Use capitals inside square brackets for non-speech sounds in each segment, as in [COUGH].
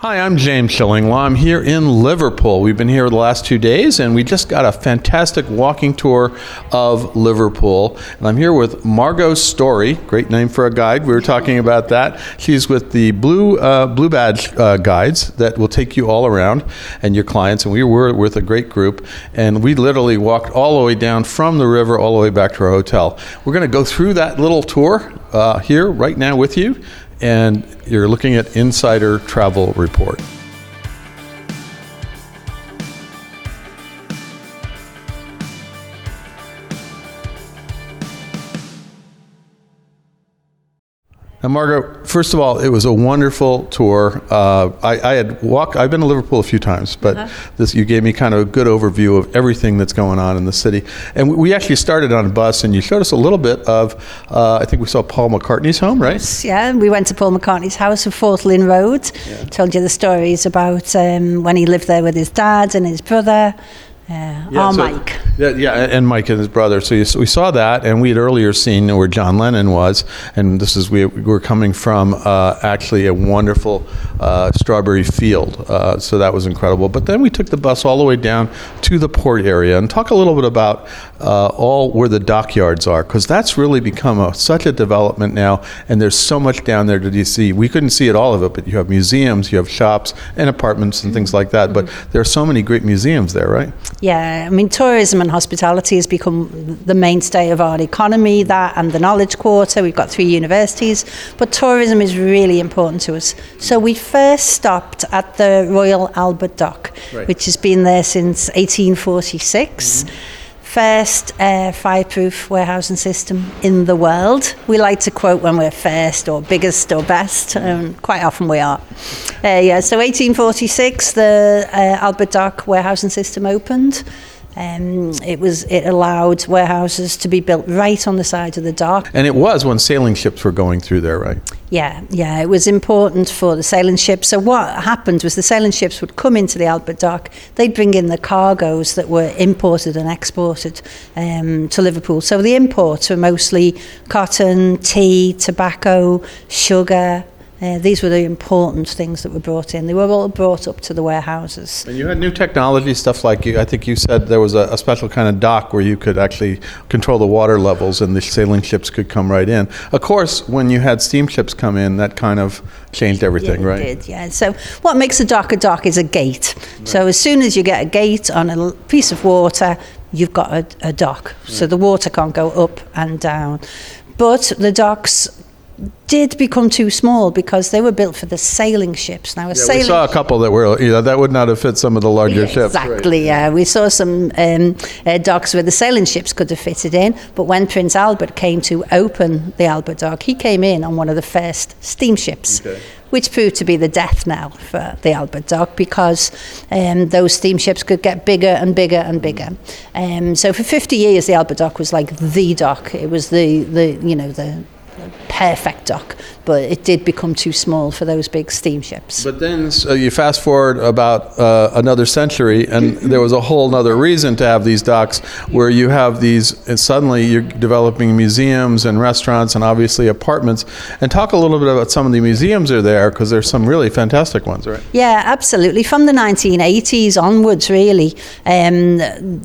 Hi, I'm James Shillinglaw. I'm here in Liverpool. We've been here the last two days, and we just got a fantastic walking tour of Liverpool. And I'm here with Margo Storey, great name for a guide. We were talking about that. She's with the Blue uh, Blue Badge uh, guides that will take you all around and your clients. And we were with a great group, and we literally walked all the way down from the river all the way back to our hotel. We're going to go through that little tour uh, here right now with you and you're looking at Insider Travel Report. Now, Margaret, first of all, it was a wonderful tour. Uh, I, I, had walked. I've been to Liverpool a few times, but uh-huh. this you gave me kind of a good overview of everything that's going on in the city. And we actually started on a bus, and you showed us a little bit of. Uh, I think we saw Paul McCartney's home, right? Yes, Yeah, we went to Paul McCartney's house at Forthlin Road. Yeah. Told you the stories about um, when he lived there with his dad and his brother. Uh, yeah, so, Mike. Yeah, yeah, and Mike and his brother. So, you, so, we saw that, and we had earlier seen where John Lennon was, and this is we, we were coming from uh, actually a wonderful uh, strawberry field. Uh, so that was incredible. But then we took the bus all the way down to the port area and talk a little bit about uh, all where the dockyards are, because that's really become a, such a development now, and there's so much down there to see. We couldn't see it all of it, but you have museums, you have shops, and apartments and things like that. But mm-hmm. there are so many great museums there, right? Yeah, I mean, tourism and hospitality has become the mainstay of our economy, that and the Knowledge Quarter. We've got three universities, but tourism is really important to us. So we first stopped at the Royal Albert Dock, right. which has been there since 1846. Mm-hmm first uh, fireproof warehousing system in the world. We like to quote when we're first or biggest or best, and quite often we are. Uh, yeah, so 1846, the uh, Albert Dock warehousing system opened. Um, it was it allowed warehouses to be built right on the side of the dock. And it was when sailing ships were going through there, right? Yeah, yeah, it was important for the sailing ships. So what happened was the sailing ships would come into the Albert Dock. They'd bring in the cargoes that were imported and exported um, to Liverpool. So the imports were mostly cotton, tea, tobacco, sugar, uh, these were the important things that were brought in. They were all brought up to the warehouses. And you had new technology stuff like you, I think you said there was a, a, special kind of dock where you could actually control the water levels and the sailing ships could come right in. Of course, when you had steamships come in, that kind of changed everything, yeah, right? It did, yeah. So what makes a dock a dock is a gate. Right. So as soon as you get a gate on a piece of water, you've got a, a dock. Right. So the water can't go up and down. But the docks did become too small because they were built for the sailing ships. Now, a yeah, sailing we saw a couple that were, you know, that would not have fit some of the larger yeah, ships. Exactly, right. yeah. We saw some um, uh, docks where the sailing ships could have fitted in, but when Prince Albert came to open the Albert Dock, he came in on one of the first steamships. Okay. Which proved to be the death knell for the Albert Dock because um, those steamships could get bigger and bigger and bigger. Um, so for 50 years, the Albert Dock was like the dock. It was the, the you know the perfect dock, but it did become too small for those big steamships. But then so you fast forward about uh, another century, and there was a whole other reason to have these docks, where you have these, and suddenly you're developing museums and restaurants and obviously apartments. And talk a little bit about some of the museums are there, because there's some really fantastic ones, right? Yeah, absolutely. From the 1980s onwards, really, um,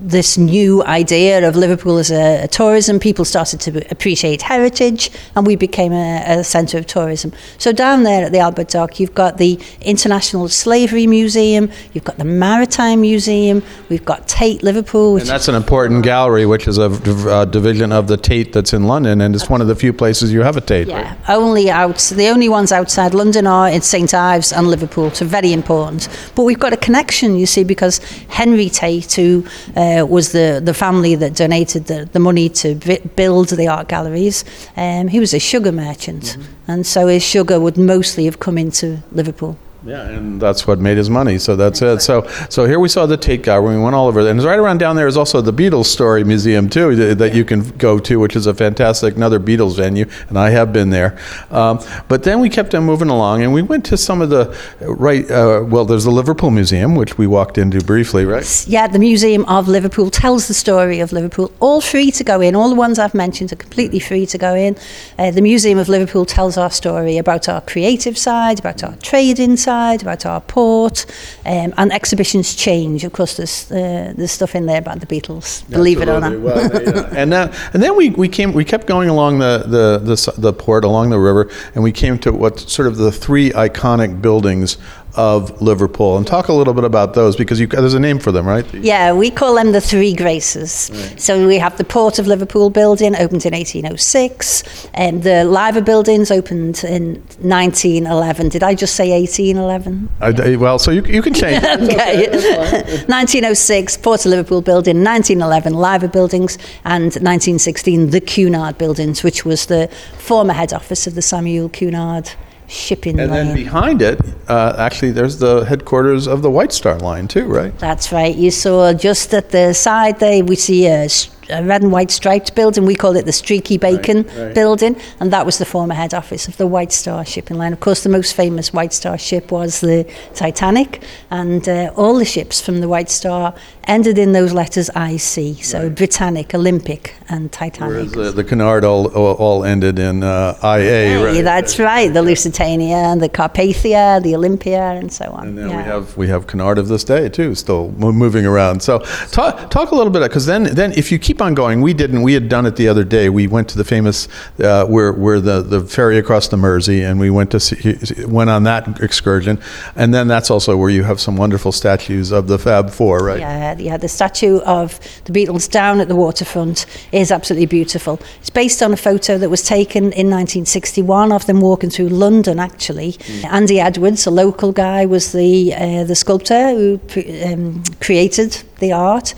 this new idea of Liverpool as a, a tourism, people started to appreciate heritage, and we became a, a centre of tourism. So down there at the Albert Dock, you've got the International Slavery Museum, you've got the Maritime Museum, we've got Tate Liverpool. and that's an important gallery, which is a uh, division of the Tate that's in London, and it's one of the few places you have a Tate. Yeah, right? only out. The only ones outside London are in St Ives and Liverpool, so very important. But we've got a connection, you see, because Henry Tate, who uh, was the, the family that donated the, the money to build the art galleries, um, he was a sugar merchant. Mm-hmm. And so his sugar would mostly have come into Liverpool. Yeah, and that's what made his money. So that's it. So so here we saw the Tate guy when We went all over, and right around down there is also the Beatles Story Museum too that, that you can go to, which is a fantastic another Beatles venue, and I have been there. Um, but then we kept on moving along, and we went to some of the right. Uh, well, there's the Liverpool Museum, which we walked into briefly, right? Yeah, the Museum of Liverpool tells the story of Liverpool. All free to go in. All the ones I've mentioned are completely free to go in. Uh, the Museum of Liverpool tells our story about our creative side, about our trading side seaside, about our port, um, and exhibitions change. Of course, there's uh, there's stuff in there about the Beatles. Believe it or not. Well, yeah. [LAUGHS] and then and then we, we came we kept going along the, the the the port along the river, and we came to what sort of the three iconic buildings of Liverpool, and talk a little bit about those because you, there's a name for them, right? Yeah, we call them the Three Graces. So we have the Port of Liverpool building, opened in 1806, and um, the Liver buildings opened in 1911. Did I just say 1811? I- well, so you, you can change. [LAUGHS] Okay. [LAUGHS] 1906, Port of Liverpool building, 1911, Liver buildings, and 1916, the Cunard buildings, which was the former head office of the Samuel Cunard shipping And line. then behind it, uh, actually, there's the headquarters of the White Star Line too, right? That's right. You saw just at the side there, we see a, a red and white striped building. We call it the Streaky Bacon right. building, and that was the former head office of the White Star shipping line. Of course, the most famous White Star ship was the Titanic, and uh, all the ships from the White Star ended in those letters IC. So Britannic, Olympic, and Titanic. Whereas the, the Cunard all, all, ended in uh, IA, right? That's right. The Lusitania, the Carpathia, the Olympia, and so on. And then Yeah. we have we have Cunard of this day too, still moving around. So talk talk a little bit because then then if you keep on going, we didn't. We had done it the other day. We went to the famous uh, where where the, the ferry across the Mersey, and we went to see, went on that excursion. And then that's also where you have some wonderful statues of the Fab Four, right? Yeah, yeah, the statue of the Beatles down at the waterfront is absolutely beautiful. It's based on a photo that was taken in 1961 of them walking through London, actually. Andy Edwards, a local guy, was the, uh, the sculptor who um, created the art.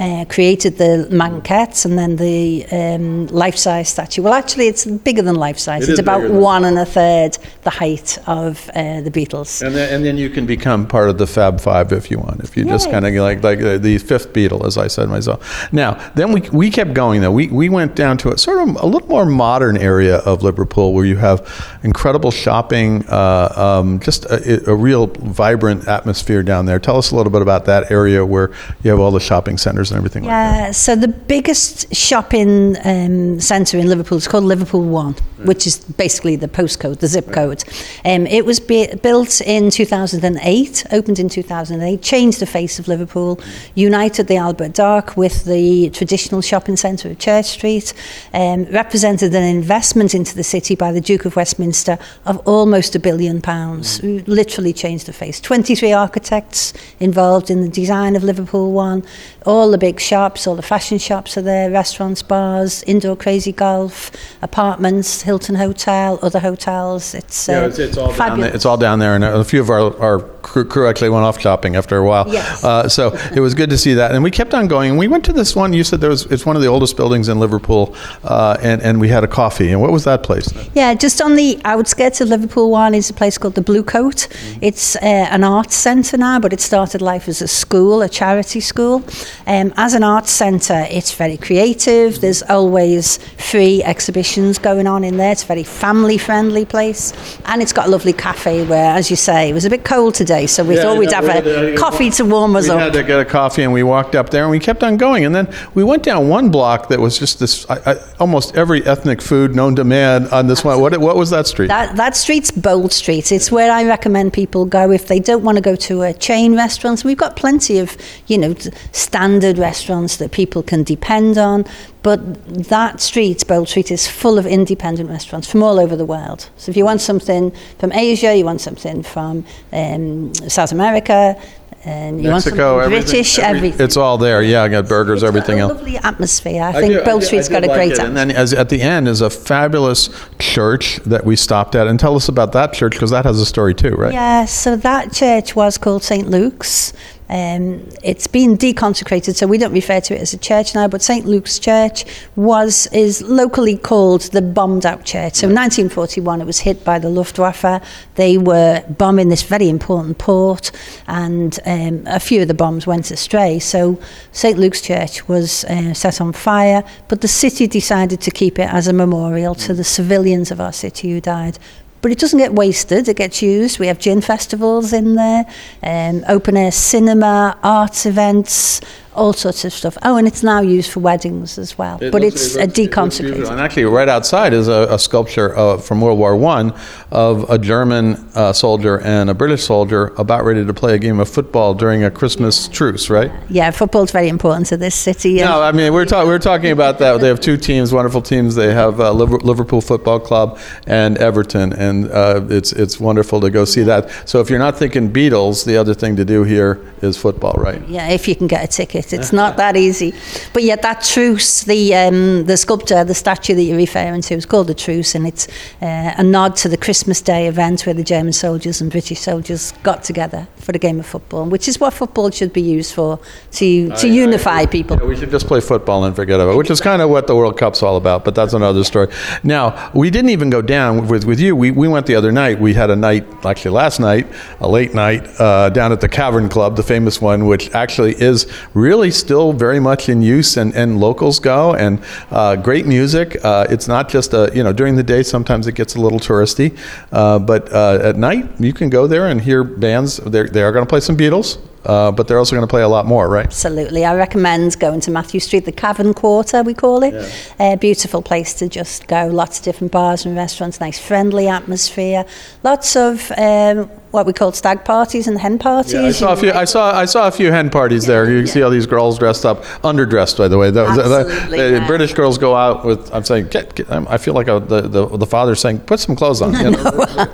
Uh, created the maquettes and then the um, life-size statue. Well, actually, it's bigger than life-size. It it's about one and a third the height of uh, the Beatles. And then, and then you can become part of the Fab Five if you want. If you just kind of like like uh, the fifth Beatle, as I said myself. Now, then we we kept going though. We we went down to a sort of a little more modern area of Liverpool where you have incredible shopping, uh, um, just a, a real vibrant atmosphere down there. Tell us a little bit about that area where you have all the shopping centers and everything like that. Yeah, so the biggest shopping um, centre in Liverpool is called Liverpool One, which is basically the postcode, the zip code. Um, it was be- built in 2008, opened in 2008, changed the face of Liverpool, united the Albert Dock with the traditional shopping centre of Church Street, um, represented an investment into the city by the Duke of Westminster of almost a billion pounds. who Literally changed the face. 23 architects involved in the design of Liverpool One. All the big shops, all the fashion shops are there, restaurants, bars, indoor crazy golf, apartments, Hilton Hotel, other hotels. It's, uh, Yeah, it's, it's all down fabulous. there. It's all down there, and a few of our, our crew, crew actually went off shopping after a while. Yes. Uh, so it was good to see that, and we kept on going. We went to this one. You said there was it's one of the oldest buildings in Liverpool, uh, and and we had a coffee. And what was that place? Yeah, just on the outskirts of Liverpool One is a place called the Bluecoat. It's uh, an arts centre now, but it started life as a school, a charity school. Um, as an arts centre, it's very creative. There's always free exhibitions going on in there. It's a very family-friendly place, and it's got a lovely cafe where, as you say, it was a bit cold today, so we Yeah, thought we'd have we a coffee to warm us we up. We had to get a coffee, and we walked up there, and we kept on going. And then we went down one block that was just this I, I, almost every ethnic food known to man on this one. What what was that street? That, that street's Bold Street. It's where I recommend people go if they don't want to go to a chain restaurant. We've got plenty of, you know, standard restaurants that people can depend on. But that street, Bold Street, is full of independent restaurants from all over the world. So if you want something from Asia, you want something from um, South America, and you Mexico, want something everything, British, every- everything. It's all there. Yeah, I got burgers, It's got everything a else. lovely atmosphere. I, I think do- I Bold do- Street's I got did a great it. atmosphere. And then as, at the end is a fabulous church that we stopped at. And tell us about that church because that has a story too, right? Yeah, so that church was called St. Luke's. Um, it's been deconsecrated, so we don't refer to it as a church now. But St. Luke's Church was is locally called the bombed out church. So in 1941, it was hit by the Luftwaffe. They were bombing this very important port, and um, a few of the bombs went astray. So St. Luke's Church was uh, set on fire, but the city decided to keep it as a memorial to the civilians of our city who died. But it doesn't get wasted, it gets used. We have gin festivals in there, um, open air cinema, arts events, all sorts of stuff. Oh, and it's now used for weddings as well. It but looks- it's it a looks- it looks deconsecrated. beautiful. And actually, right outside is a, a sculpture uh, from World War One of a German uh, soldier and a British soldier about ready to play a game of football during a Christmas truce. Right? Yeah, football's very important to this city. No, I mean we're talking we're talking about that. They have two teams, wonderful teams. They have uh, Liverpool Football Club and Everton, and uh, it's it's wonderful to go see that. So if you're not thinking Beatles, the other thing to do here is football, right? Yeah, if you can get a ticket, it's not that easy. But yet, that truce, the um, the sculpture, the statue that you're referring to, is called the truce, and it's uh, a nod to the Christmas Day event where the German soldiers and British soldiers got together for the game of football, which is what football should be used for to to unify people. Yeah, we should just play football and forget about it, which is kind of what the World Cup's all about, but that's another story. Now, we didn't even go down with, with you. We, we went the other night. We had a night, actually last night, a late night, uh, down at the Cavern Club, the famous one, which actually is really still very much in use and, and locals go and uh, great music. Uh, it's not just a, you know, during the day, sometimes it gets a little touristy, uh, but uh, at night, you can go there and hear bands. They're, they are going to play some Beatles. Uh, but they're also going to play a lot more, right? Absolutely. I recommend going to Mathew Street, the Cavern Quarter, we call it. A beautiful place to just go. Lots of different bars and restaurants, nice friendly atmosphere. Lots of um, what we call stag parties and hen parties. I saw a few. I saw. I saw a few hen parties there. You see all these girls dressed up, underdressed, by the way. The, the- the- Absolutely, the yeah. British girls go out with. I'm saying, get, get, I feel like a, the, the the father's saying, put some clothes on. You [LAUGHS] know?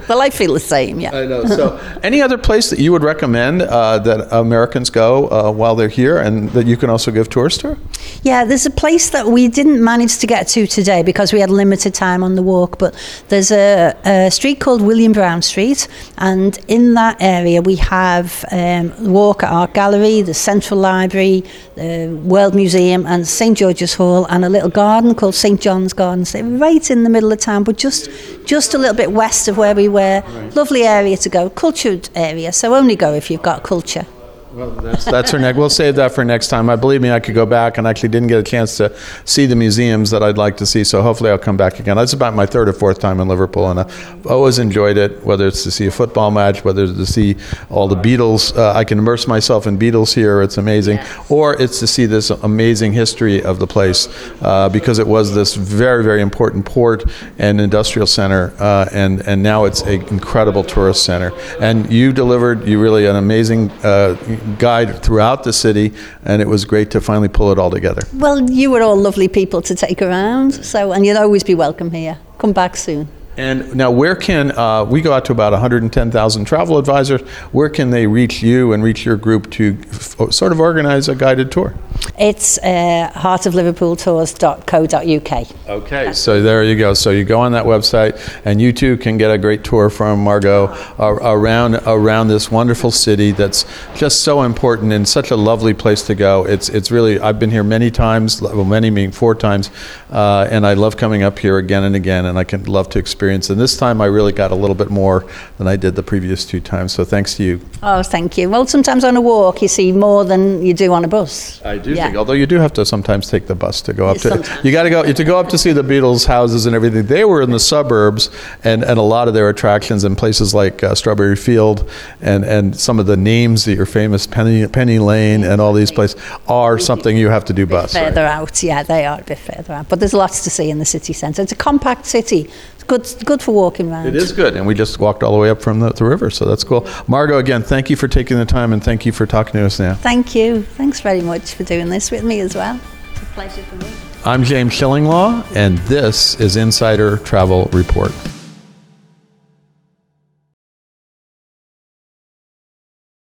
well, I feel the same, yeah. I know. So, any other place that you would recommend uh, that Americans go uh, while they're here, and that you can also give tours to? Yeah, there's a place that we didn't manage to get to today because we had limited time on the walk, but there's a, a street called William Brown Street, and in that area we have um, Walker Art Gallery, the Central Library, the World Museum, and St George's Hall, and a little garden called St John's Gardens. They're right in the middle of town, but just just a little bit west of where we were. Lovely area to go, cultured area. So only go if you've got culture. Well, that's, that's her neck. We'll save that for next time. I believe me, I could go back and actually didn't get a chance to see the museums that I'd like to see. So hopefully, I'll come back again. That's about my third or fourth time in Liverpool, and I've always enjoyed it. Whether it's to see a football match, whether it's to see all the Beatles, uh, I can immerse myself in Beatles here. It's amazing. Or it's to see this amazing history of the place uh, because it was this very, very important port and industrial center, uh, and and now it's an incredible tourist center. And you delivered you really an amazing uh, guide throughout the city, and it was great to finally pull it all together. Well, you were all lovely people to take around, so and you'll always be welcome here. Come back soon. And now, where can uh, we go out to about 110,000 travel advisors? Where can they reach you and reach your group to f- sort of organize a guided tour? It's uh, heartofliverpooltours.co.uk. Okay, so there you go. So you go on that website, and you too can get a great tour from Margo uh, around around this wonderful city that's just so important and such a lovely place to go. It's it's really I've been here many times, well, many meaning four times, uh, and I love coming up here again and again, and I can love to experience. And this time I really got a little bit more than I did the previous two times. So thanks to you. Oh, thank you. Well, sometimes on a walk you see more than you do on a bus. I do Yeah. think, although you do have to sometimes take the bus to go up to. Sometimes. You got to go to go up to see the Beatles' houses and everything. They were in the suburbs, and, and a lot of their attractions in places like uh, Strawberry Field, and, and some of the names that are famous, Penny Penny Lane, and all these places are something you have to do bus. right? Further out, yeah, they are a bit further out. But there's lots to see in the city centre. It's a compact city. It's good, good for walking around. It is good, and we just walked all the way up from the, the river, so that's cool. Margo, again, thank you for taking the time, and thank you for talking to us now. Thank you. Thanks very much for doing this with me as well. It's a pleasure for me. I'm James Shillinglaw, and this is Insider Travel Report.